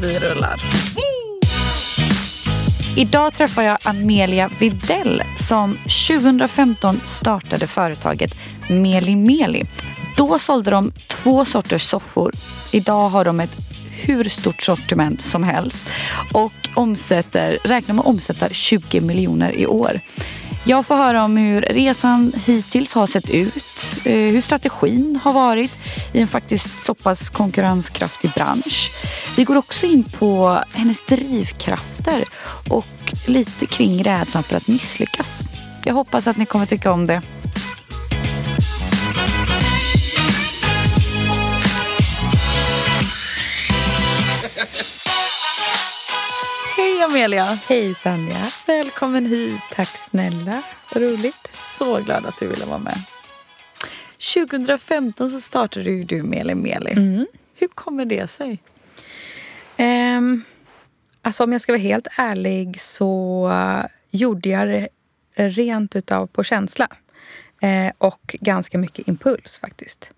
vi rullar. Idag träffar jag Amelia Videll som 2015 startade företaget Meli Meli. Då sålde de två sorters soffor. Idag har de ett hur stort sortiment som helst och omsätter, räknar med att omsätta 20 miljoner i år. Jag får höra om hur resan hittills har sett ut, eh, hur strategin har varit i en faktiskt så pass konkurrenskraftig bransch. Vi går också in på hennes drivkrafter och lite kring rädslan för att misslyckas. Jag hoppas att ni kommer tycka om det. Amelia! Hej Sanja. Välkommen hit. Tack snälla. Så roligt. Så glad att du ville vara med. 2015 så startade ju du Meli Meli. Mm. Hur kommer det sig? Um, alltså om jag ska vara helt ärlig så gjorde jag det rent utav på känsla. Eh, och ganska mycket impuls faktiskt.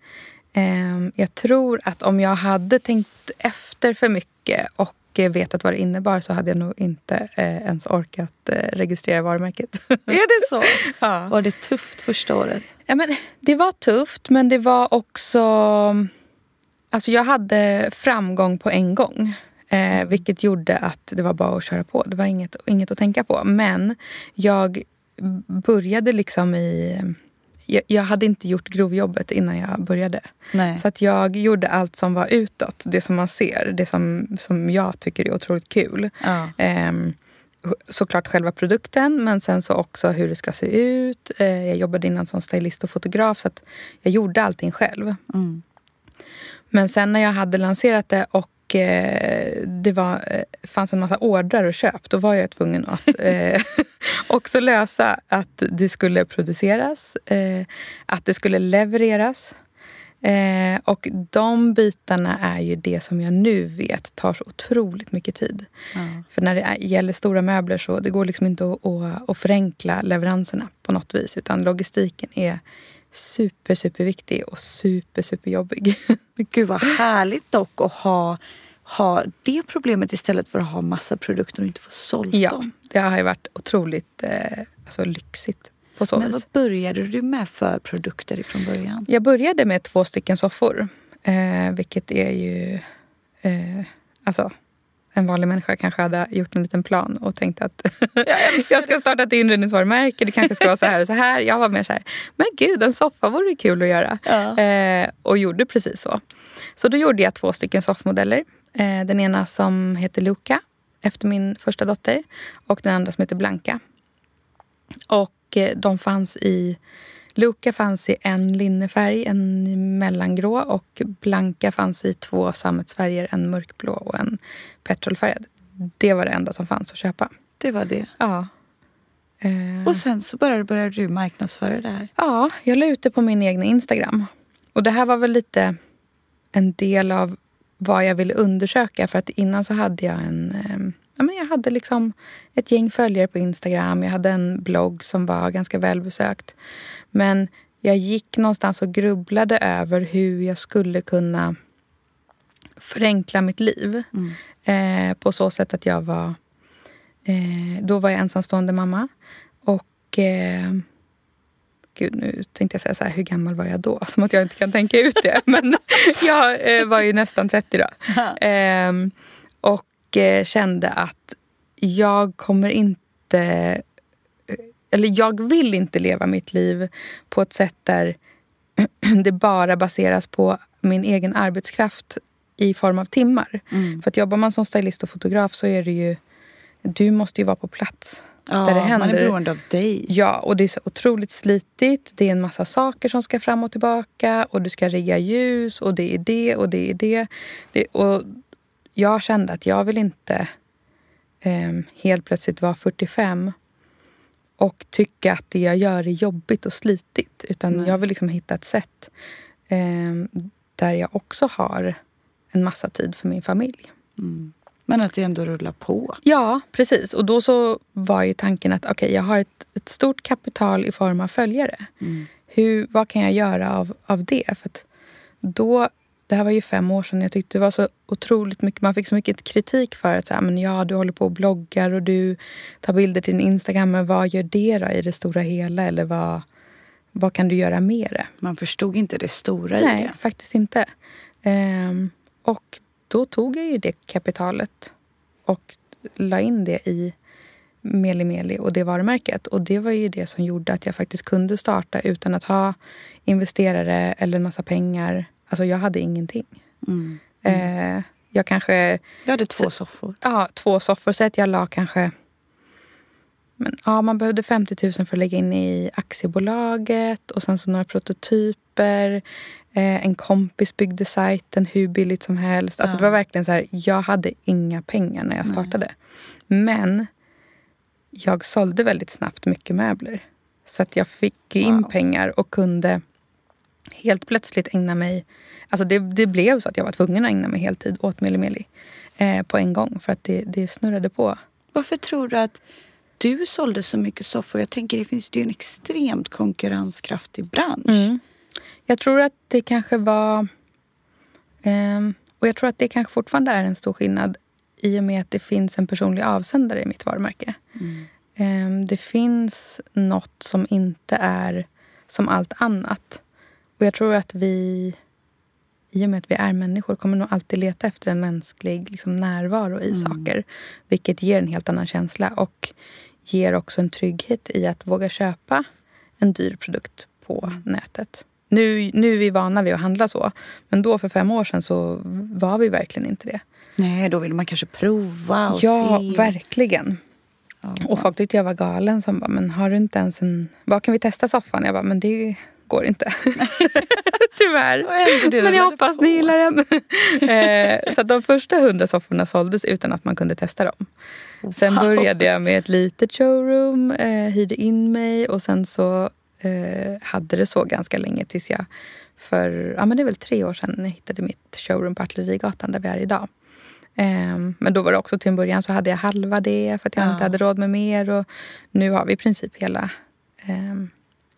Ehm, jag tror att om jag hade tänkt efter för mycket och eh, vetat vad det innebar så hade jag nog inte eh, ens orkat eh, registrera varumärket. Är det så? Ja. Var det tufft första året? Ja, men det var tufft, men det var också... Alltså jag hade framgång på en gång. Eh, vilket gjorde att det var bara att köra på. Det var inget, inget att tänka på. Men jag började liksom i... Jag, jag hade inte gjort grovjobbet innan jag började. Nej. Så att jag gjorde allt som var utåt. Det som man ser. Det som, som jag tycker är otroligt kul. Ja. Ehm, såklart själva produkten men sen så också hur det ska se ut. Eh, jag jobbade innan som stylist och fotograf så jag gjorde allting själv. Mm. Men sen när jag hade lanserat det och eh, det var, eh, fanns en massa ordrar och köp, då var jag tvungen att eh, också lösa att det skulle produceras, eh, att det skulle levereras. Eh, och de bitarna är ju det som jag nu vet tar så otroligt mycket tid. Ja. För när det är, gäller stora möbler så det går liksom inte att, att, att förenkla leveranserna på något vis. Utan logistiken är super, super viktig och super, super jobbig. Men gud vad härligt dock att ha, ha det problemet istället för att ha massa produkter och inte få sålt ja, dem. det har ju varit otroligt eh, alltså, lyxigt på så Men vis. vad började du med för produkter ifrån början? Jag började med två stycken soffor. Eh, vilket är ju... Eh, alltså, en vanlig människa kanske hade gjort en liten plan och tänkt att jag ska starta ett inredningsvarumärke. Det kanske ska vara så här och så här. Jag var mer så här, men gud en soffa vore kul att göra. Ja. Eh, och gjorde precis så. Så då gjorde jag två stycken soffmodeller. Eh, den ena som heter Luca, efter min första dotter. Och den andra som heter Blanka. Och eh, de fanns i... Luca fanns i en linnefärg, en mellangrå och Blanka fanns i två sammetsfärger, en mörkblå och en petrolfärgad. Det var det enda som fanns att köpa. Det var det. Ja. Eh, Och sen så började, började du marknadsföra det här. Ja, jag la ut det på min egna Instagram. Och det här var väl lite en del av vad jag ville undersöka. För att innan så hade jag en... Ja, men jag hade liksom ett gäng följare på Instagram. Jag hade en blogg som var ganska välbesökt. Men jag gick någonstans och grubblade över hur jag skulle kunna förenkla mitt liv. Eh, på så sätt att jag var... Eh, då var jag ensamstående mamma. Och... Eh, Gud, nu tänkte jag säga så här, hur gammal var jag då? Som att jag inte kan tänka ut det. Men jag eh, var ju nästan 30 då. Ehm, och kände att jag kommer inte... eh, Eller jag vill inte leva mitt liv på ett sätt där det bara baseras på min egen arbetskraft i form av timmar. För att jobbar man som stylist och fotograf så är det ju du måste ju vara på plats Ja, där det händer. man är beroende av dig. Ja, och det är så otroligt slitigt. Det är en massa saker som ska fram och tillbaka och du ska rigga ljus och det är det och det är det. det och jag kände att jag vill inte eh, helt plötsligt vara 45 och tycka att det jag gör är jobbigt och slitigt. Utan Nej. jag vill liksom hitta ett sätt eh, där jag också har en massa tid för min familj. Men att det ändå rullar på. Ja, precis. Och då så var ju tanken att okej, jag har ett, ett stort kapital i form av följare. Hur, vad kan jag göra av, av det? För då, det här var ju fem år sedan. Jag tyckte det var så otroligt mycket, man fick så mycket kritik för att så här, men ja, du håller på och bloggar och du tar bilder till din Instagram. Men vad gör det då i det stora hela? Eller vad, vad kan du göra med det? Man förstod inte det stora i Nej, det. faktiskt inte. Ehm, och då tog jag ju det kapitalet och la in det i Meli Meli och det varumärket. Och det var ju det som gjorde att jag faktiskt kunde starta utan att ha investerare eller en massa pengar. Alltså jag hade ingenting. Mm. Eh, jag kanske Jag hade två soffor. ja, två soffor. Så att jag la kanske... Men, ja, man behövde 50 000 för att lägga in i aktiebolaget och sen så några prototyper. Eh, en kompis byggde sajten hur billigt som helst. Alltså Ja. Det var verkligen så här, jag hade inga pengar när jag startade. Men jag sålde väldigt snabbt mycket möbler. Så att jag fick in Wow. pengar och kunde helt plötsligt ägna mig... Alltså det, det blev så att jag var tvungen att ägna mig heltid åt Meli eh, på en gång för att det, det snurrade på. Varför tror du att du sålde så mycket soffor? Jag tänker det finns ju en extremt konkurrenskraftig bransch. Mm. Jag tror att det kanske var... ehm, och jag tror att det kanske fortfarande är en stor skillnad i och med att det finns en personlig avsändare i mitt varumärke. Ehm, det finns något som inte är som allt annat. Och jag tror att vi, i och med att vi är människor, kommer nog alltid leta efter en mänsklig liksom, närvaro i saker. Vilket ger en helt annan känsla och ger också en trygghet i att våga köpa en dyr produkt på nätet. Nu, nu är vi vana vid att handla så. Men då för fem år sedan så var vi verkligen inte det. Nej, då vill man kanske prova och Ja, se. verkligen. Ja. Och folk tyckte jag var galen som bara, men har du inte ens en... Var kan vi testa soffan? Jag bara, men det går inte. Tyvärr. Men jag hoppas ni gillar den. eh, så de första hundra sofforna såldes utan att man kunde testa dem. Sen Wow. började jag med ett litet showroom, eh, hyrde in mig och sen så eh, hade det så ganska länge tills jag för, ja men det är väl tre år sedan jag hittade mitt showroom på Artillerigatan där vi är idag. Ehm, men då var det också till en början så hade jag halva det för att jag Ja. inte hade råd med mer. Och nu har vi i princip hela ehm,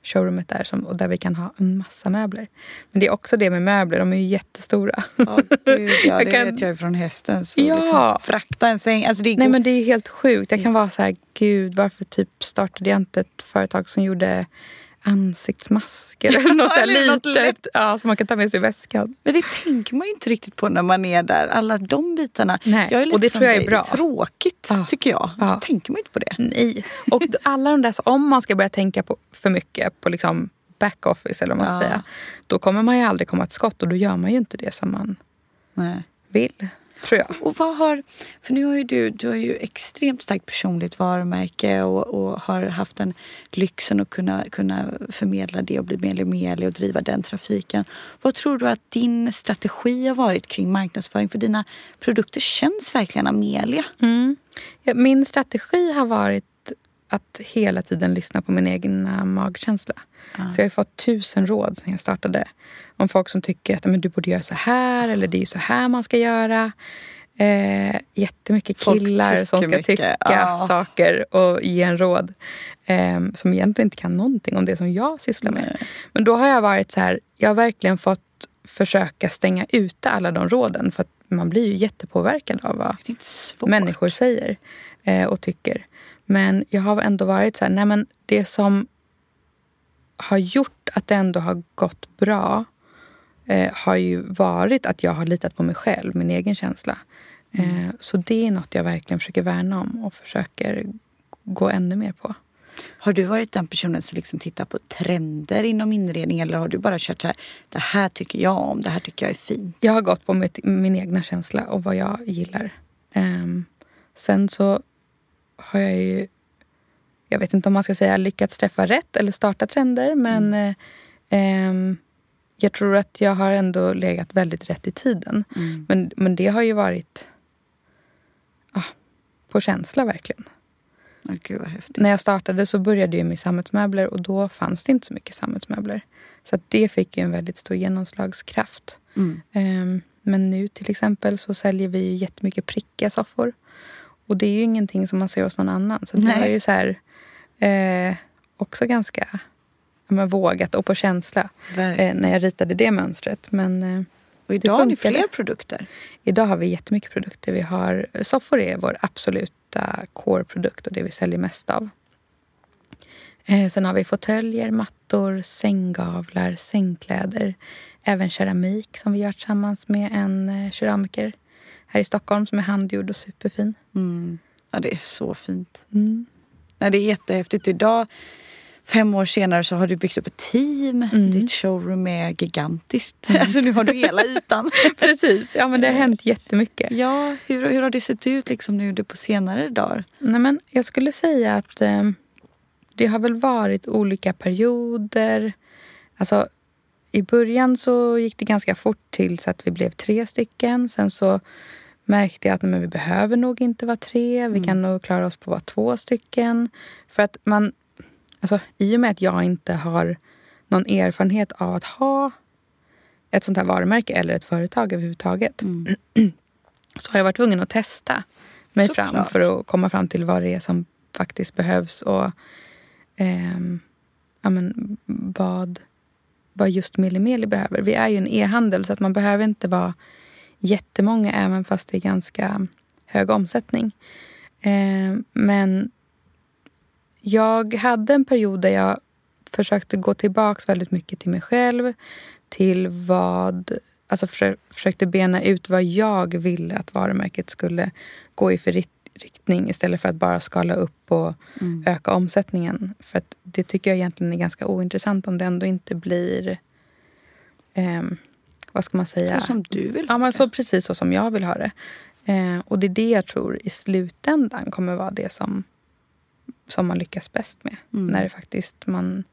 showroomet där som, och där vi kan ha en massa möbler. Men det är också det med möbler, de är ju jättestora. Ja, gud, ja, Jag det kan- vet jag från hästen. Så Ja. liksom, frakta en säng. Alltså det Nej men det är helt sjukt. Jag kan vara så här, gud varför typ startade jag inte ett företag som gjorde ansiktsmasker eller något lätt. litet ja, som man kan ta med sig i väskan. Men det tänker man ju inte riktigt på när man är där. Alla de bitarna. Nej, Jag är lite och det tror jag är bra. Det är tråkigt Ja. tycker jag. Ja. Så tänker man inte på det. Nej. Och alla de där, så om man ska börja tänka på för mycket på liksom back office eller vad man Ja. säga. Då kommer man ju aldrig komma till skott och då gör man ju inte det som man Nej. vill. Tror jag. Och vad har, för nu har ju du, du har ju extremt starkt personligt varumärke och, och har haft den lyxen att kunna, kunna förmedla det och bli mer meli och driva den trafiken. Vad tror du att din strategi har varit kring marknadsföring? För dina produkter känns verkligen Amelia. Mm. Ja, min strategi har varit att hela tiden lyssna på min egna magkänsla. Så jag har fått tusen råd sen jag startade. Om folk som tycker att men, du borde göra så här eller det är så här man ska göra. Eh, jättemycket killar som ska mycket. tycka Ja. saker och ge en råd. Eh, som egentligen inte kan någonting om det som jag sysslar med. Men då har jag varit så här, jag har verkligen fått försöka stänga ute alla de råden. För att man blir ju jättepåverkad av vad människor säger eh, och tycker. Men jag har ändå varit så här, nej men det som har gjort att det ändå har gått bra eh, har ju varit att jag har litat på mig själv, min egen känsla. Eh, så det är något jag verkligen försöker värna om och försöker gå ännu mer på. Har du varit den personen som liksom tittar på trender inom inredning eller har du bara kört så här, det här tycker jag om, det här tycker jag är fint? Jag har gått på mitt, min egna känsla och vad jag gillar. Ehm, sen så har jag ju, jag vet inte om man ska säga lyckats träffa rätt eller starta trender men Mm. eh, ehm, jag tror att jag har ändå legat väldigt rätt i tiden. Mm. Men, men det har ju varit ah, på känsla verkligen. Åh, gud vad häftigt. När jag startade så började jag med sammetsmöbler och då fanns det inte så mycket sammetsmöbler. Så det fick ju en väldigt stor genomslagskraft. Mm. Ehm, men nu till exempel så säljer vi ju jättemycket prickiga soffor. Och det är ju ingenting som man ser hos någon annan. Så det var ju så här, eh, också ganska men vågat och på känsla eh, när jag ritade det mönstret. Men eh, Och idag har ni fler produkter. idag har vi jättemycket produkter. Vi har, soffor är vår absoluta core-produkt och det vi säljer mest av. Eh, sen har vi fåtöljer, mattor, sänggavlar, sängkläder. Även keramik som vi gör tillsammans med en eh, keramiker här i Stockholm som är handgjord och superfin. Mm. Ja, det är så fint. Mm. Nej, det är jättehäftigt. Idag, fem år senare, så har du byggt upp ett team. Mm. Ditt showroom är gigantiskt. Alltså nu har du hela ytan. Precis, ja men det har hänt jättemycket. ja, hur, hur har det sett ut liksom nu på senare dagar? Nej, men jag skulle säga att eh, det har väl varit olika perioder. Alltså, I början så gick det ganska fort till så att vi blev tre stycken. Sen så märkte jag att men vi behöver nog inte vara tre. Vi kan nog klara oss på att vara två stycken. För att man... Alltså, I och med att jag inte har någon erfarenhet av att ha ett sånt här varumärke eller ett företag överhuvudtaget så har jag varit tvungen att testa mig fram Såklart. för att komma fram till vad det är som faktiskt behövs och ehm, ja, men, vad, vad just Millimeli behöver. Vi är ju en e-handel så att man behöver inte vara jättemånga även fast det är ganska hög omsättning. Ehm, men jag hade en period där jag försökte gå tillbaks väldigt mycket till mig själv. Till vad... Alltså försö- försökte bena ut vad jag ville att varumärket skulle gå i för riktning istället för att bara skala upp och öka omsättningen. För det tycker jag egentligen är ganska ointressant om det ändå inte blir... ehm, vad ska man säga? Så som du vill Ja, ha men det. så precis så som jag vill ha det. Eh, och det är det jag tror i slutändan kommer vara det som, som man lyckas bäst med. Mm. När det faktiskt man...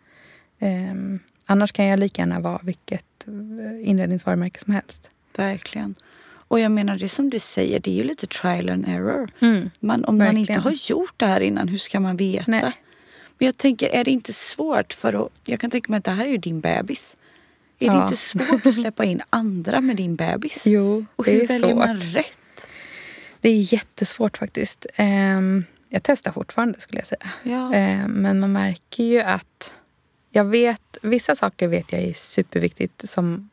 ehm, annars kan jag lika gärna vara vilket eh, inredningsvarumärke som helst. Verkligen. Och jag menar det som du säger, det är ju lite trial and error. Mm. Man, om man inte Verkligen. har gjort det här innan, hur ska man veta? Nej. Men jag tänker, är det inte svårt för att... Jag kan tänka mig att det här är ju din bebis. Är det Ja. inte svårt att släppa in andra med din bebis? Jo, Och det hur är väljer svårt. man rätt? Det är jättesvårt faktiskt. Ehm, jag testar fortfarande skulle jag säga. Ja. Ehm, men man märker ju att jag vet, vissa saker vet jag är superviktigt som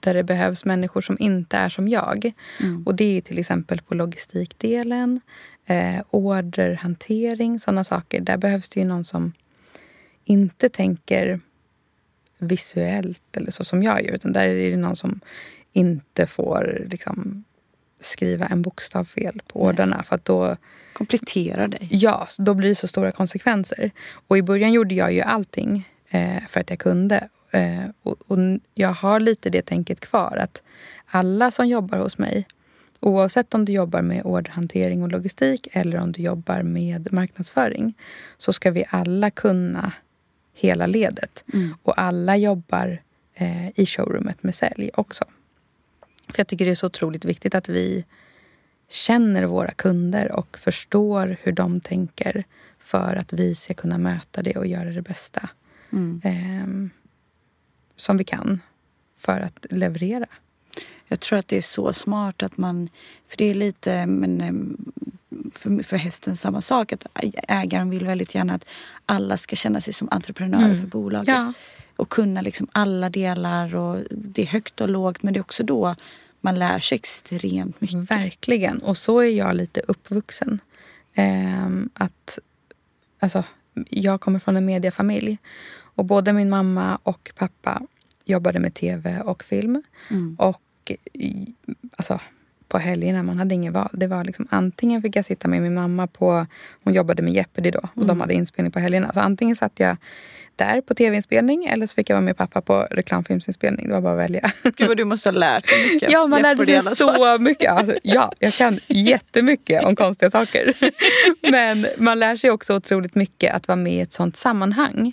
där det behövs människor som inte är som jag. Mm. Och det är till exempel på logistikdelen, eh, orderhantering, sådana saker. Där behövs det ju någon som inte tänker visuellt eller så som jag gör. Utan där är det någon som inte får liksom, skriva en bokstav fel på ordrarna. För att då, Komplettera dig. ja, då blir det så stora konsekvenser. Och i början gjorde jag ju allting eh, för att jag kunde. Eh, och, och jag har lite det tänket kvar. Att alla som jobbar hos mig, oavsett om du jobbar med orderhantering och logistik eller om du jobbar med marknadsföring, så ska vi alla kunna hela ledet. Och alla jobbar eh, i showroomet med sälj också. För jag tycker det är så otroligt viktigt att vi känner våra kunder och förstår hur de tänker för att vi ska kunna möta det och göra det bästa ehm, som vi kan för att leverera. Jag tror att det är så smart att man... För det är lite men, em, för, för hästen samma sak. Att ägaren vill väldigt gärna att alla ska känna sig som entreprenörer för bolaget. Ja. Och kunna liksom alla delar. och Det är högt och lågt men det är också då man lär sig extremt mycket. Verkligen. Och så är jag lite uppvuxen. Ehm, att, alltså, jag kommer från en mediefamilj. Och både min mamma och pappa jobbade med tv och film. Och i- alltså, på helgerna. Man hade ingen val. Det var liksom, antingen fick jag sitta med min mamma på... Hon jobbade med Jeopardy då och Mm. de hade inspelning på helgerna. Så antingen satt jag där på tv-inspelning eller så fick jag vara med pappa på reklamfilmsinspelning. Det var bara att välja. Gud vad du måste ha lärt dig mycket. Ja, man lärde Jeopardy sig så mycket. Alltså, ja, jag kan jättemycket om konstiga saker. Men man lär sig också otroligt mycket att vara med i ett sånt sammanhang.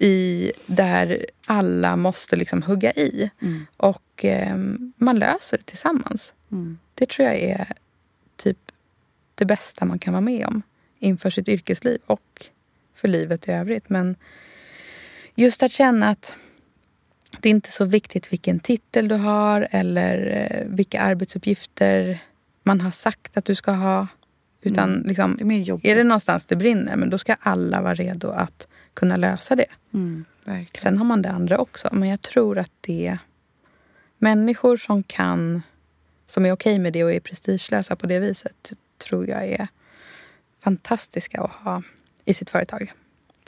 I, där alla måste liksom hugga i. Mm. Och eh, man löser det tillsammans. Mm. Det tror jag är typ det bästa man kan vara med om inför sitt yrkesliv och för livet i övrigt. Men just att känna att det är inte så viktigt vilken titel du har eller eh, vilka arbetsuppgifter man har sagt att du ska ha. Utan liksom, Mm. Det är är det någonstans det brinner, men då ska alla vara redo att kunna lösa det. Mm. Sen har man det andra också, men jag tror att det är människor som kan, som är okej med det och är prestigelösa på det viset, tror jag är fantastiska att ha i sitt företag.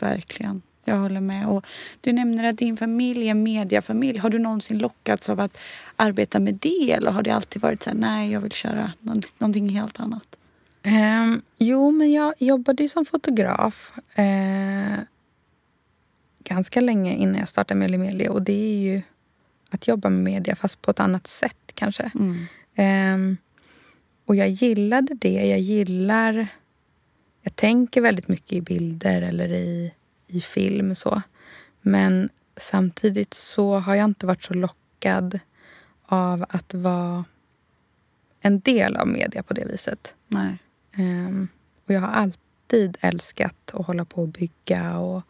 Verkligen. Jag håller med. Och du nämner att din familj är en mediafamilj. Har du någonsin lockats av att arbeta med det? Eller har det alltid varit så här, nej jag vill köra nå- någonting helt annat? Ehm, jo, men jag jobbade ju som fotograf eh, ganska länge innan jag startade Meli. Och det är ju att jobba med media, fast på ett annat sätt kanske. Mm. Ehm, och jag gillade det. Jag gillar... Jag tänker väldigt mycket i bilder eller i, i film. så. Men samtidigt så har jag inte varit så lockad av att vara en del av media på det viset. Nej. Ehm, och jag har alltid älskat att hålla på och bygga och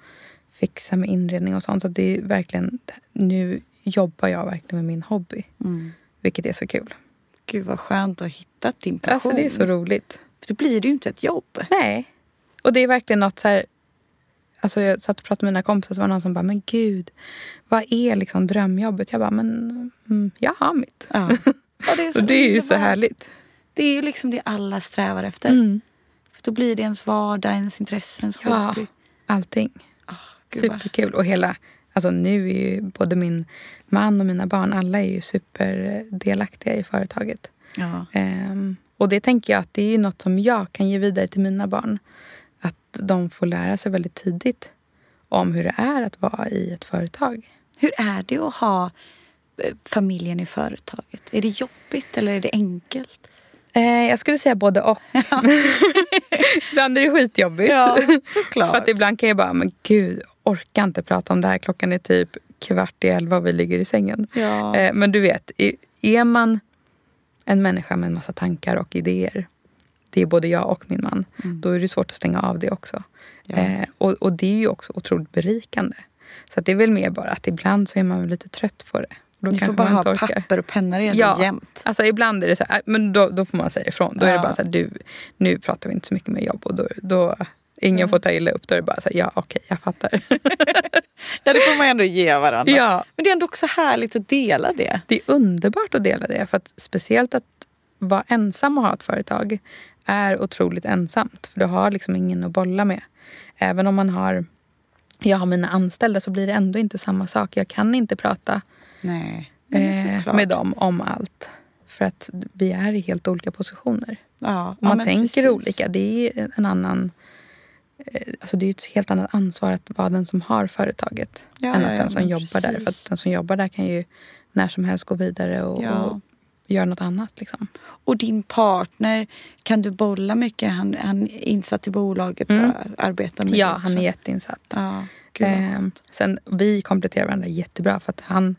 fixa med inredning och sånt. Så det är verkligen, nu jobbar jag verkligen med min hobby. Mm. Vilket är så kul. Gud vad skönt att ha hittat din passion. Alltså det är så roligt. För då blir det ju inte ett jobb. Nej. Och det är verkligen något så här... Alltså jag satt och pratade med mina kompisar så var det någon som bara, men gud, vad är liksom drömjobbet? Jag bara, men mm, jag har mitt. Ja. Ja, det är så, Och det är ju så härligt. Det är ju liksom det alla strävar efter. Mm. För då blir det ens vardag, ens intresse, ens Ja, hobby. allting. Vad- Superkul. Och hela, alltså nu är ju både min man och mina barn, alla är ju superdelaktiga i företaget. Ja. Ehm, och det tänker jag att det är något som jag kan ge vidare till mina barn. Att de får lära sig väldigt tidigt om hur det är att vara i ett företag. Hur är det att ha eh, familjen i företaget? Är det jobbigt eller är det enkelt? Eh, jag skulle säga både och. ibland är det skitjobbigt. Ja, såklart. För att ibland kan jag bara, men gud, orkar inte prata om det här. Klockan är typ kvart i elva och vi ligger i sängen. Ja. Eh, men du vet, är man en människa med en massa tankar och idéer. Det är både jag och min man. Då är det svårt att stänga av det också. Mm. Ja. Eh, och, och det är ju också otroligt berikande. Så det är väl mer bara att ibland så är man lite trött på det. Då Ni får bara ha orkar. papper och penna redan Ja, jämt. alltså ibland är det så här, äh, men då, då får man säga ifrån. Då är det Ja. bara så här, du, nu pratar vi inte så mycket med jobb och då, då ingen får ta illa upp. Då är det bara så här, ja okej, jag fattar. Ja, det får man ändå ge varandra. ja, Men det är ändå också härligt att dela det. det är underbart att dela det. För att speciellt att vara ensam och ha ett företag är otroligt ensamt. För du har liksom ingen att bolla med. Även om man har, jag har mina anställda så blir det ändå inte samma sak. Jag kan inte prata Nej, eh, med dem om allt. För att vi är i helt olika positioner. Ja, man ja, tänker precis. olika. Det är en annan... eh, Alltså det är ett helt annat ansvar att vara den som har företaget Ja, än att ja, den som jobbar där. precis. För att den som jobbar där kan ju när som helst gå vidare och, och göra något annat. Liksom. Och din partner, kan du bolla mycket? Han, han är insatt i bolaget Mm. och arbetar med Ja, han är jätteinsatt. Ja, Ehm, sen, vi kompletterar varandra jättebra för att han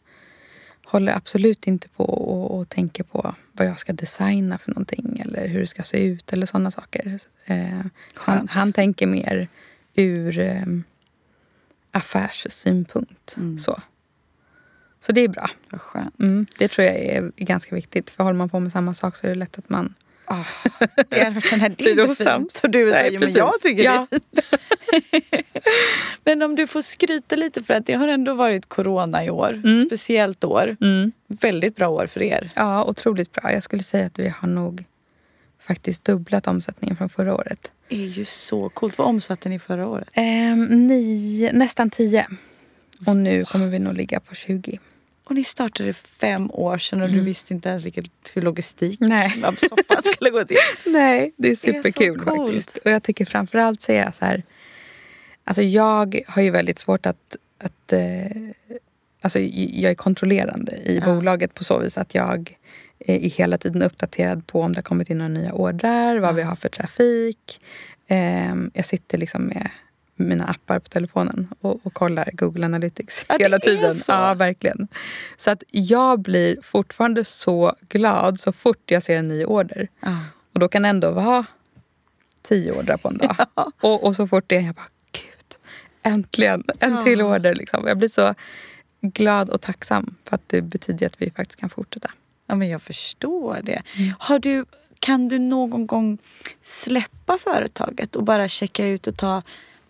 håller absolut inte på och, och tänker på vad jag ska designa för någonting eller hur det ska se ut eller sådana saker. Ehm, han, han tänker mer ur um, affärssynpunkt. Mm. Så. så det är bra. vad skönt. Mm, det tror jag är ganska viktigt. För håller man på med samma sak så är det lätt att man... Ah, det är verkligen det är inte fint. Och du Nej, säger, men precis. jag tycker Ja. det. men om du får skryta lite för att det har ändå varit corona i år. Mm. Speciellt år. Väldigt bra år för er. Ja, otroligt bra. Jag skulle säga att vi har nog faktiskt dubblat omsättningen från förra året. Det är ju så coolt. Vad omsatte ni förra året? Ehm, nio, nästan tio. Och nu kommer vi nog ligga på 20. Och ni startade fem år sedan och du visste inte ens vilket, hur logistik av soffan skulle gå till. Nej, det är är superkul coolt. faktiskt. Och jag tycker framförallt säga så här. Alltså jag har ju väldigt svårt att, att eh, alltså jag är kontrollerande i bolaget på så vis att jag är hela tiden uppdaterad på om det har kommit in några nya ordrar, vad vi har för trafik. Eh, jag sitter liksom med mina appar på telefonen och, och kollar Google Analytics Ja, det hela tiden. Ja, verkligen. Så att jag blir fortfarande så glad så fort jag ser en ny order. Ja. Och då kan det ändå vara tio ordrar på en dag. Och, och så fort det är jag bara, gud, äntligen en till order. Liksom. Jag blir så glad och tacksam för att det betyder att vi faktiskt kan fortsätta. Ja, men jag förstår det. Har du, kan du någon gång släppa företaget och bara checka ut och ta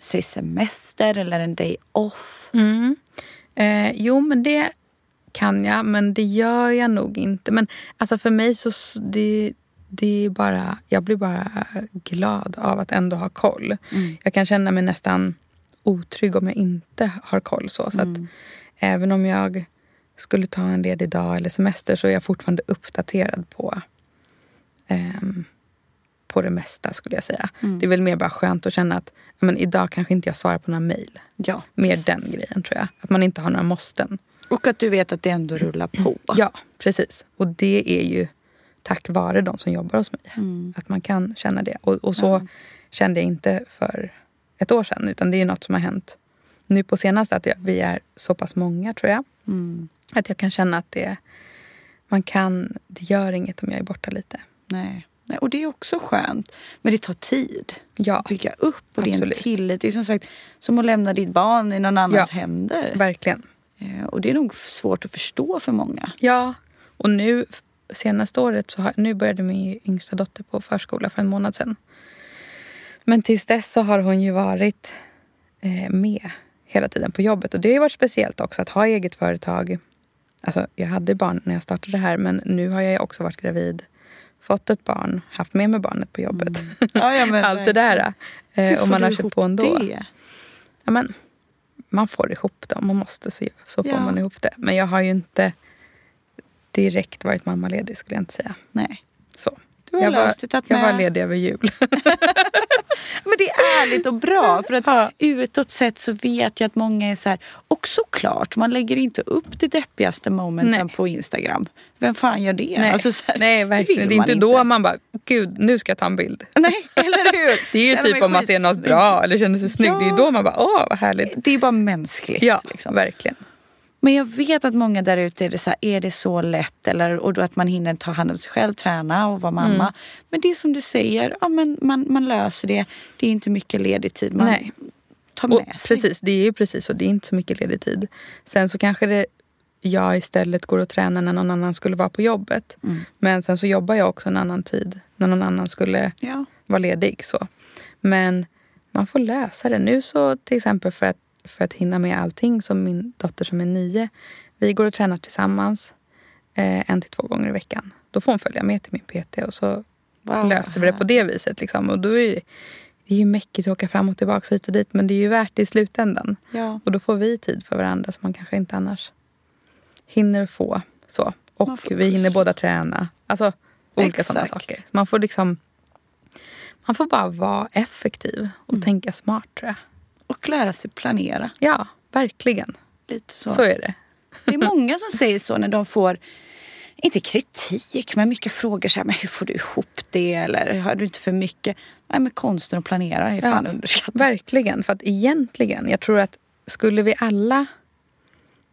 säg semester eller en day off? Eh, jo, men det kan jag, men det gör jag nog inte. Men alltså för mig så det, det är bara, jag blir bara glad av att ändå ha koll. Jag kan känna mig nästan otrygg om jag inte har koll. Så, så att även om jag skulle ta en ledig dag eller semester så är jag fortfarande uppdaterad på ehm, på det mesta skulle jag säga. Det är väl mer bara skönt att känna att ja, men idag kanske inte jag svarar på några mejl. Ja, Mer den grejen tror jag. Att man inte har några måsten. Och att du vet att det ändå rullar på. Ja, precis. Och det är ju tack vare de som jobbar hos mig. Att man kan känna det. Och, och så kände jag inte för ett år sedan. Utan det är något som har hänt nu på senaste. Att jag, vi är så pass många tror jag. Att jag kan känna att det, man kan, det gör inget om jag är borta lite. Nej. Nej. Och det är också skönt. Men det tar tid Ja, att bygga upp. Och det är en Absolut. tillit. Det är som sagt som att lämna ditt barn i någon annans Ja. händer. verkligen. Eh, Och det är nog svårt att förstå för många. Ja, och nu senaste året så har, nu började min yngsta dotter på förskola för en månad sedan. Men tills dess så har hon ju varit eh, med hela tiden på jobbet. Och det har ju varit speciellt också att ha eget företag. Alltså jag hade barn när jag startade det här men nu har jag också varit gravid, fått ett barn, haft med mig barnet på jobbet. Ja, ja, men Allt det där. Eh, och man har kört på ändå. Det? Ja, men, man får ihop det om man måste så, så får man ihop det. Men jag har ju inte direkt varit mammaledig skulle jag inte säga. Nej. Så. Har jag löst det, tagit jag var ledig över jul. Men det är ärligt och bra. För att utåt sett så vet jag att många är så här. Och såklart, man lägger inte upp det deppigaste momentsen på Instagram. Vem fan gör det? Nej, Alltså så här, Nej verkligen. Det är inte då man bara, gud nu ska jag ta en bild. Nej, eller hur? Det är ju Känner typ om man ser något bra eller känner sig snygg. Ja. Det är då man bara, åh vad härligt. Det är bara mänskligt. Ja, liksom. verkligen. Men jag vet att många där ute är det så här, är det så lätt? Eller, och då att man hinner ta hand om sig själv, träna och vara mamma. Mm. Men det är som du säger, ja, men man, man löser det. Det är inte mycket ledig tid man Nej. tar med Och sig. precis, det är ju precis så. Det är inte så mycket ledig tid. Sen så kanske det, jag istället går och tränar när någon annan skulle vara på jobbet. Men sen så jobbar jag också en annan tid när någon annan skulle Ja. vara ledig. Så. Men man får lösa det. Nu så till exempel för att, för att hinna med allting som min dotter som är nio. Vi går och tränar tillsammans eh, en till två gånger i veckan. Då får hon följa med till min PT och så Wow, löser vi det på det viset. Liksom. Och då är det, det är ju mäckigt att åka fram och tillbaka hit och dit men det är ju värt det i slutändan. Ja. Och då får vi tid för varandra som man kanske inte annars hinner få. Så. Och vi hinner båda träna. Alltså olika sådana saker. Man får liksom man får bara vara effektiv och Mm. tänka smart tror jag. Och lära sig planera. Ja, verkligen. Lite så. Så är det. Det är många som säger så när de får, inte kritik, men mycket frågor. Så här, men hur får du ihop det? Eller har du inte för mycket? Nej, men konsten att planera är fan Ja, underskattat. Verkligen. För att egentligen, jag tror att skulle vi alla,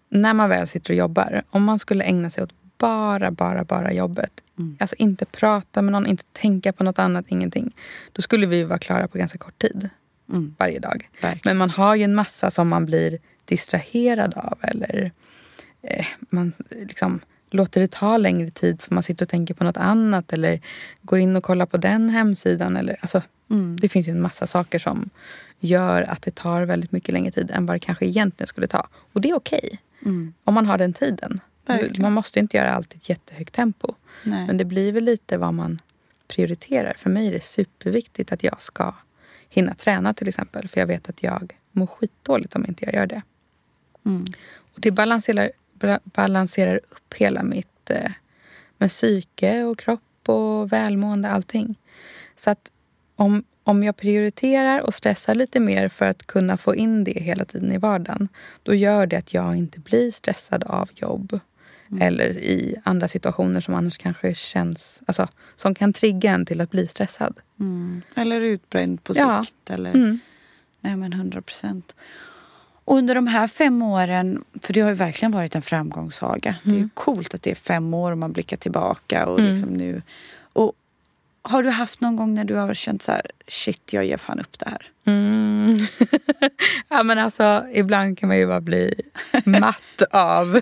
när man väl sitter och jobbar, om man skulle ägna sig åt bara, bara, bara jobbet. Alltså inte prata med någon, inte tänka på något annat, ingenting. Då skulle vi vara klara på ganska kort tid. Mm. Varje dag. Verkligen. Men man har ju en massa som man blir distraherad av. Eller eh, man liksom låter det ta längre tid för man sitter och tänker på något annat. Eller går in och kollar på den hemsidan. Eller, alltså, Mm. Det finns ju en massa saker som gör att det tar väldigt mycket längre tid än vad det kanske egentligen skulle ta. Och det är okej. Mm. Om man har den tiden. Verkligen. Man måste inte göra allt i ett jättehögt tempo. Nej. Men det blir väl lite vad man prioriterar. För mig är det superviktigt att jag ska hinna träna till exempel. För jag vet att jag mår skitdåligt om inte jag gör det. Mm. Och det balanserar, balanserar upp hela mitt eh, med psyke och kropp och välmående, allting. Så att om, om jag prioriterar och stressar lite mer för att kunna få in det hela tiden i vardagen, då gör det att jag inte blir stressad av jobb. Eller i andra situationer som annars kanske känns, alltså som kan trigga en till att bli stressad. Mm. Eller utbränd på Ja. sikt. Eller... Mm. Nej men 100 procent. Och under de här fem åren, för det har ju verkligen varit en framgångssaga. Det är ju coolt att det är fem år och man blickar tillbaka och liksom nu. Och har du haft någon gång när du har känt så här, shit jag ger fan upp det här? Mm. ja men alltså ibland kan man ju bara bli matt av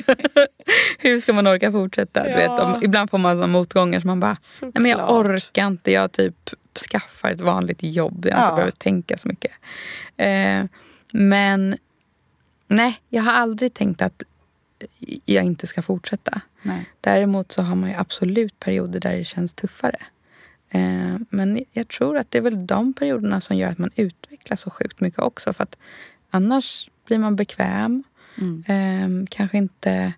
hur ska man orka fortsätta. Du vet, om, ibland får man såna motgångar som man bara, nej men jag Såklart. orkar inte. Jag typ skaffar ett vanligt jobb där jag Ja. inte behöver tänka så mycket. Eh, men nej, jag har aldrig tänkt att jag inte ska fortsätta. Nej. Däremot så har man ju absolut perioder där det känns tuffare. Eh, men jag tror att det är väl de perioderna som gör att man utvecklas så sjukt mycket också. För att annars blir man bekväm. Mm. Eh, kanske inte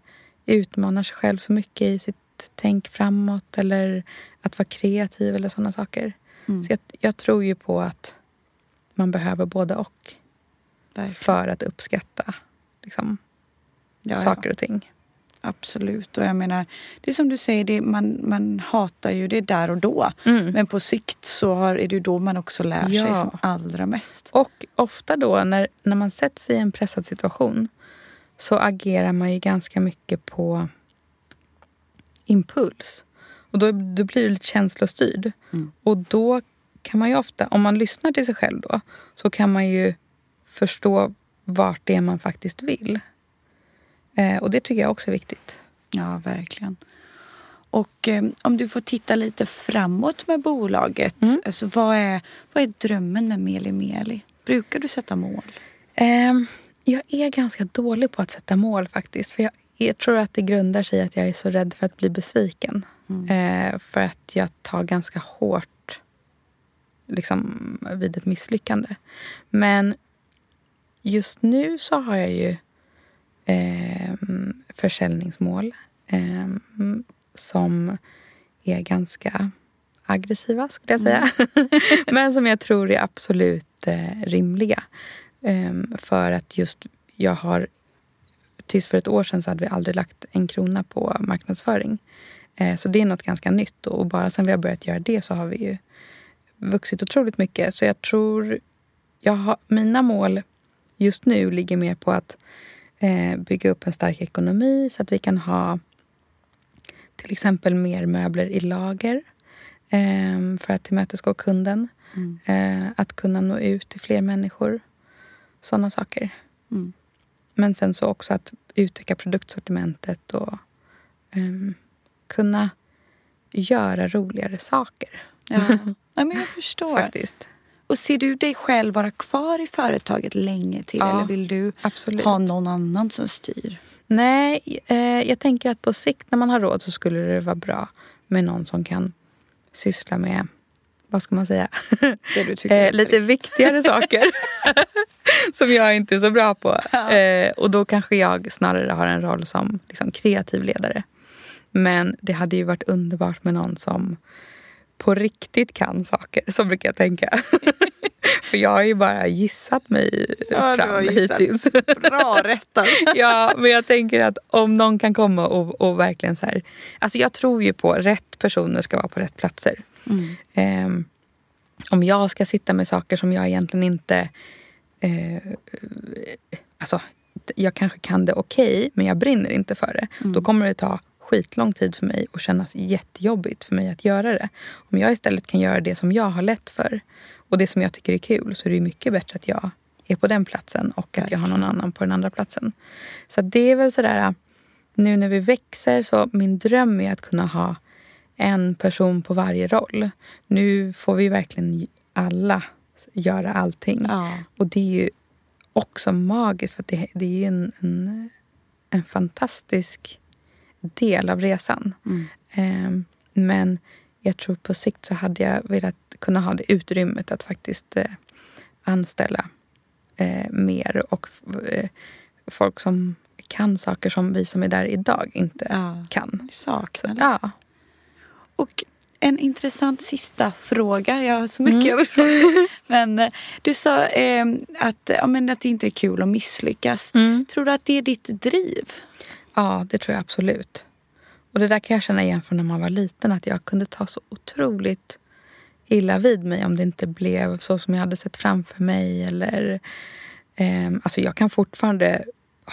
utmanar sig själv så mycket i sitt tänk framåt. Eller att vara kreativ eller sådana saker. Mm. Så jag, jag tror ju på att man behöver både och. Verkligen. För att uppskatta liksom, Ja, ja. saker och ting. Absolut. Och jag menar, det är som du säger, det, man, man hatar ju det där och då. Mm. Men på sikt så har, är det ju då man också lär sig Ja. som allra mest. Och ofta då när, när man sätts i en pressad situation så agerar man ju ganska mycket på impuls. Och då, då blir du lite känslostyrd. Mm. Och då kan man ju ofta, om man lyssnar till sig själv då, så kan man ju förstå vart det är man faktiskt vill. Eh, och det tycker jag också är viktigt. Ja, verkligen. Och eh, om du får titta lite framåt med bolaget. Alltså, vad, är, vad är drömmen med Meli Meli? Brukar du sätta mål? Ehm, jag är ganska dålig på att sätta mål faktiskt. För jag, jag tror att det grundar sig i att jag är så rädd för att bli besviken. Eh, för att jag tar ganska hårt liksom, vid ett misslyckande. Men just nu så har jag ju ehm, försäljningsmål ehm, som är ganska aggressiva, skulle jag säga. Men som jag tror är absolut eh, rimliga. Ehm, för att just jag har... Tills för ett år sedan så hade vi aldrig lagt en krona på marknadsföring. Eh, så det är något ganska nytt. Och bara sen vi har börjat göra det så har vi ju vuxit otroligt mycket. Så jag tror... Jag har, mina mål just nu ligger mer på att eh, bygga upp en stark ekonomi så att vi kan ha till exempel mer möbler i lager eh, för att tillmötesgå kunden. Eh, att kunna nå ut till fler människor. Sådana saker. Mm. Men sen så också att utöka produktsortimentet och ehm, kunna göra roligare saker. Ja. Nej, men jag förstår. Faktiskt. Och ser du dig själv vara kvar i företaget länge till? Ja, eller vill du absolut. ha någon annan som styr? Nej, eh, jag tänker att på sikt när man har råd så skulle det vara bra med någon som kan syssla med, vad ska man säga, Det du tycker eh, lite viktigare saker. som jag inte är så bra på. Eh, och då kanske jag snarare har en roll som liksom, kreativ ledare. Men det hade ju varit underbart med någon som på riktigt kan saker. Så brukar jag tänka. För jag har ju bara gissat mig Ja, du har fram gissat. hittills. Bra rättat. ja, men jag tänker att om någon kan komma och, och verkligen så här. Alltså jag tror ju på rätt personer ska vara på rätt platser. Ehm, om jag ska sitta med saker som jag egentligen inte... Eh, alltså, jag kanske kan det okej, men jag brinner inte för det. Då kommer det ta skitlång tid för mig och kännas jättejobbigt för mig att göra det. Om jag istället kan göra det som jag har lätt för och det som jag tycker är kul så är det mycket bättre att jag är på den platsen och att jag har någon annan på den andra platsen. Så det är väl sådär, nu när vi växer så min dröm är att kunna ha en person på varje roll. Nu får vi verkligen alla göra allting. Ja. Och det är ju också magiskt för det, det är ju en, en, en fantastisk del av resan. Ehm, men jag tror på sikt så hade jag velat kunna ha det utrymmet att faktiskt eh, anställa eh, mer och eh, folk som kan saker som vi som är där idag inte Ja. kan. Saknar. Ja. Och en intressant sista fråga. Jag har så mycket jag vill fråga. Men eh, du sa eh, att, ja, men att det inte är kul att misslyckas. Mm. Tror du att det är ditt driv? ja, det tror jag absolut. Och det där kan jag känna igen från när man var liten. Att jag kunde ta så otroligt illa vid mig om det inte blev så som jag hade sett framför mig. Eller, ehm, alltså jag kan fortfarande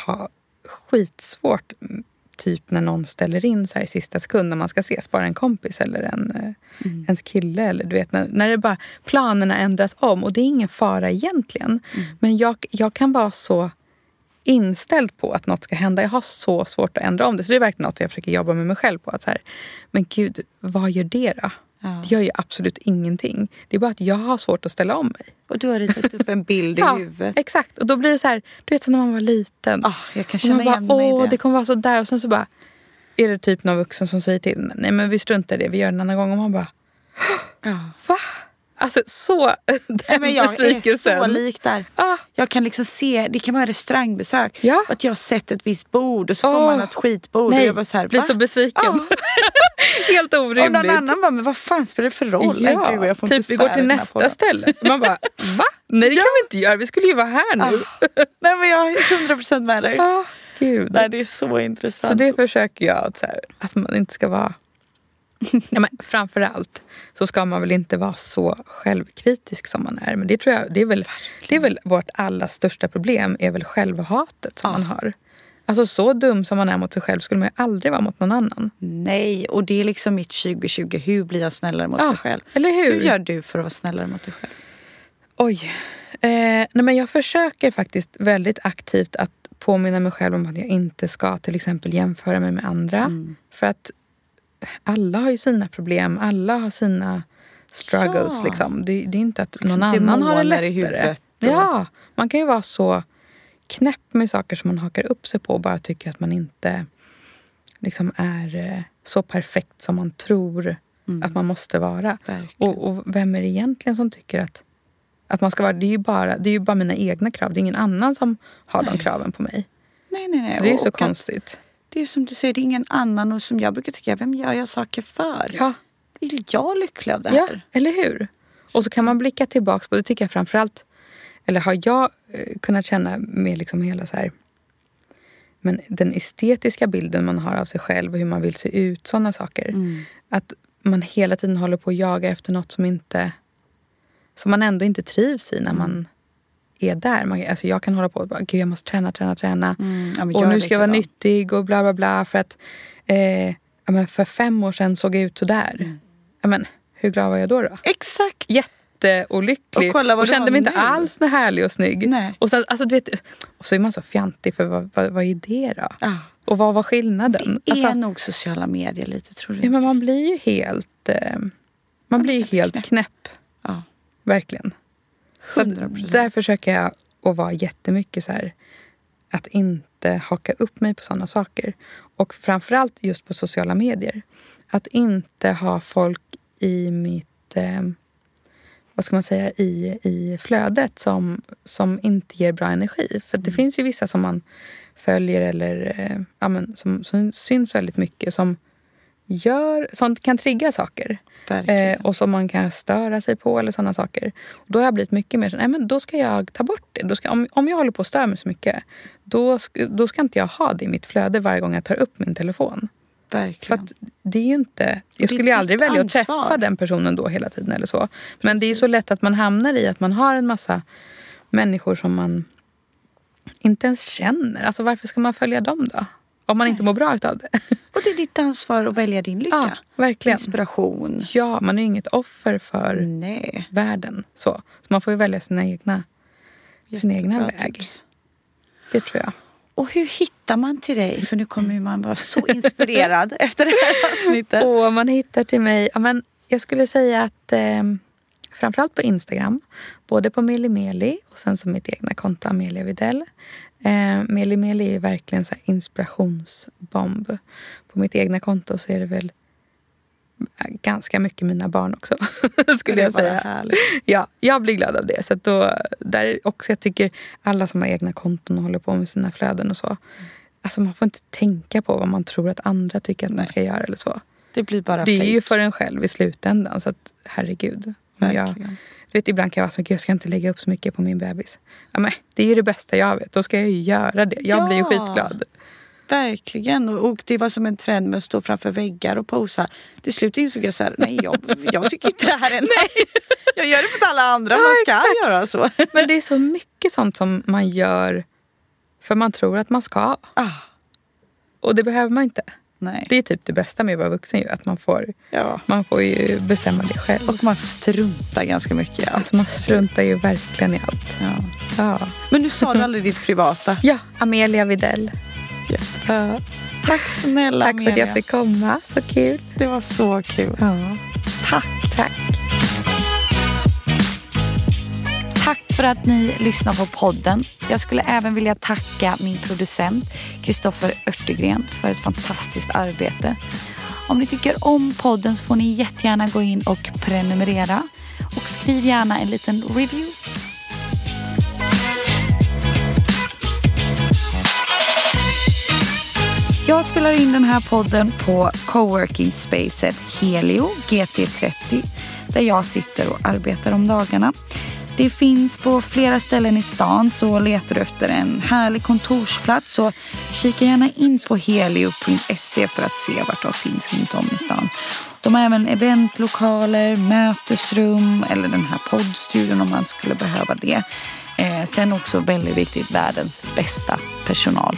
ha skitsvårt mm, typ när någon ställer in så här i sista sekund när man ska ses, bara en kompis eller en, eh, ens kille. Eller, du vet, när, när det bara, planerna ändras om och det är ingen fara egentligen. Men jag, jag kan vara så inställd på att något ska hända. Jag har så svårt att ändra om det. Så det är verkligen något jag försöker jobba med mig själv på. Att så här, men gud, vad gör det då? Ja. Det gör ju absolut ingenting. Det är bara att jag har svårt att ställa om mig. Och du har ritat upp en bild i huvudet. exakt. Och då blir det så här, du vet som när man var liten. Ah, jag kan känna man bara, igen mig i det. det kommer vara så där. Och sen så bara är det typ någon vuxen som säger till. Nej men vi struntar i det, vi gör det en annan gång. Och man bara, Ja. va? Alltså så, den Nej, men jag är besvikelsen. så lik där. Ah. Jag kan liksom se, det kan vara restaurangbesök. Ja. Att jag har sett ett visst bord och så får Åh. man ett skitbord. Nej, och jag bara så här, blir så besviken. Ja. Helt orimligt. Och någon annan bara, men vad fan spelar det för roll? Ja, gud, jag får typ vi går till nästa ställe. Man bara, va? Nej det kan vi inte göra, vi skulle ju vara här nu. Nej men jag är 100% med dig. Ah, gud. Nej, det är så intressant. Så det försöker jag att, så här, att man inte ska vara... ja, men framför allt så ska man väl inte vara så självkritisk som man är. Men det tror jag, det är väl, det är väl vårt allra största problem är väl självhatet som man har. Alltså så dum som man är mot sig själv skulle man ju aldrig vara mot någon annan. Nej, och det är liksom mitt 2020. Hur blir jag snällare mot Ja, mig själv? eller hur? Hur gör du för att vara snällare mot dig själv? Oj. Eh, nej men jag försöker faktiskt väldigt aktivt att påminna mig själv om att jag inte ska till exempel jämföra mig med andra. För att alla har ju sina problem, alla har sina struggles. Ja. Liksom. Det, det är inte att någon Liksom annan har det lättare. i huvudet och- Ja, man kan ju vara så knäpp med saker som man hakar upp sig på och bara tycker att man inte liksom är eh, så perfekt som man tror att man måste vara. Och, och vem är det egentligen som tycker att, att man ska vara... Det är, ju bara, det är ju bara mina egna krav. Det är ingen annan som har de kraven på mig. Nej, nej, nej. Så det är Och- så och att konstigt. Det är som du säger, det är ingen annan. Och som jag brukar tycka, vem gör jag saker för? Ja, Är jag lycklig av det ja, här? eller hur? Och så kan man blicka tillbaka på, det tycker jag framförallt, eller har jag eh, kunnat känna med liksom hela så här, men den estetiska bilden man har av sig själv och hur man vill se ut, sådana saker. Att man hela tiden håller på att jaga efter något som inte, som man ändå inte trivs i när man är där. Man, alltså jag kan hålla på och bara, gud jag måste träna, träna, träna. Mm, ja, och nu ska jag vara likadan. nyttig och bla bla bla. För att eh, ja, men för fem år sedan såg jag ut sådär. Mm. Ja, men, hur glad var jag då? då? Exakt. Jätteolycklig. Och kolla vad du kände mig inte nu. alls härlig och snygg. Nej. Och, sen, alltså, du vet, och så är man så fjantig för vad, vad, vad är det då? Ja. Och vad var skillnaden? Det är Alltså, nog sociala medier lite, tror du ja, men man blir ju helt, eh, man blir helt knäpp. knäpp. Ja. Verkligen. Så att 100%. där försöker jag att vara jättemycket så här att inte haka upp mig på sådana saker. Och framförallt just på sociala medier. Att inte ha folk i mitt, eh, vad ska man säga, i, i flödet som, som inte ger bra energi. För det finns ju vissa som man följer eller eh, ja, men, som, som syns väldigt mycket som gör, som kan trigga saker. Eh, och som man kan störa sig på eller sådana saker. Och då har jag blivit mycket mer så, nej men då ska jag ta bort det. Då ska, om, om jag håller på att störa mig så mycket, då, då ska inte jag ha det i mitt flöde varje gång jag tar upp min telefon. För Verkligen. att det är ju inte, jag skulle ju aldrig välja att ansvar. träffa den personen då hela tiden eller så. Men det är så lätt att man hamnar i att man har en massa människor som man inte ens känner. Alltså varför ska man följa dem då? Om man inte mår bra utav det. Och det är ditt ansvar att välja din lycka. Ja, verkligen. Inspiration. Ja, man är ju inget offer för Nej. världen. Så, så man får ju välja sina egna, sin egna väg. tips. Det tror jag. Och hur hittar man till dig? För nu kommer man vara så inspirerad efter det här avsnittet. Och man hittar till mig, ja, men jag skulle säga att eh, framförallt på Instagram, både på Meli Meli och sen som mitt egna konto Amelia Videll. Eh, Meli Meli är verkligen så här inspirationsbomb. På mitt egna konto så är det väl ganska mycket mina barn också. skulle jag säga. härligt. Ja, jag blir glad av det. Så då, där är också, jag tycker alla som har egna konton och håller på med sina flöden och så. Alltså man får inte tänka på vad man tror att andra tycker att man ska göra eller så. Det blir bara Det är fake. ju för en själv i slutändan. Så att herregud. Om jag, vet, ibland kan jag vara så, jag ska inte lägga upp så mycket på min bebis. Ja, men, det är ju det bästa jag vet. Då ska jag ju göra det. Jag blir ju Ja. skitglad. Verkligen. Och och det var som en trend med att stå framför väggar och posa. Till slut insåg jag så här, nej jag, jag tycker inte det här är nice. Jag gör det för att alla andra Ja, man ska exakt. göra så. Men det är så mycket sånt som man gör för man tror att man ska. Ah, Och det behöver man inte. Nej. Det är typ det bästa med att vara vuxen ju. Att man får, Ja. man får ju bestämma det själv. Och man struntar ganska mycket allt. Alltså man struntar ju verkligen i allt. Ja. Ja, Men nu sa du aldrig ditt privata. ja Amelia Videll. Ja. Tack snälla Tack för att jag fick komma. Så kul. Det var så kul. Ja. Tack. Tack. För att ni lyssnar på podden. Jag skulle även vilja tacka min producent Kristoffer Örtegren för ett fantastiskt arbete. Om ni tycker om podden så får ni jättegärna gå in och prenumerera. Och skriv gärna en liten review. Jag spelar in den här podden på coworking spacet Helio GT30 där jag sitter och arbetar om dagarna. Det finns på flera ställen i stan så letar du efter en härlig kontorsplats så kika gärna in på helio.se för att se vart de finns runt om i stan. De har även eventlokaler, mötesrum eller den här poddstudion om man skulle behöva det. Eh, sen också väldigt viktigt världens bästa personal.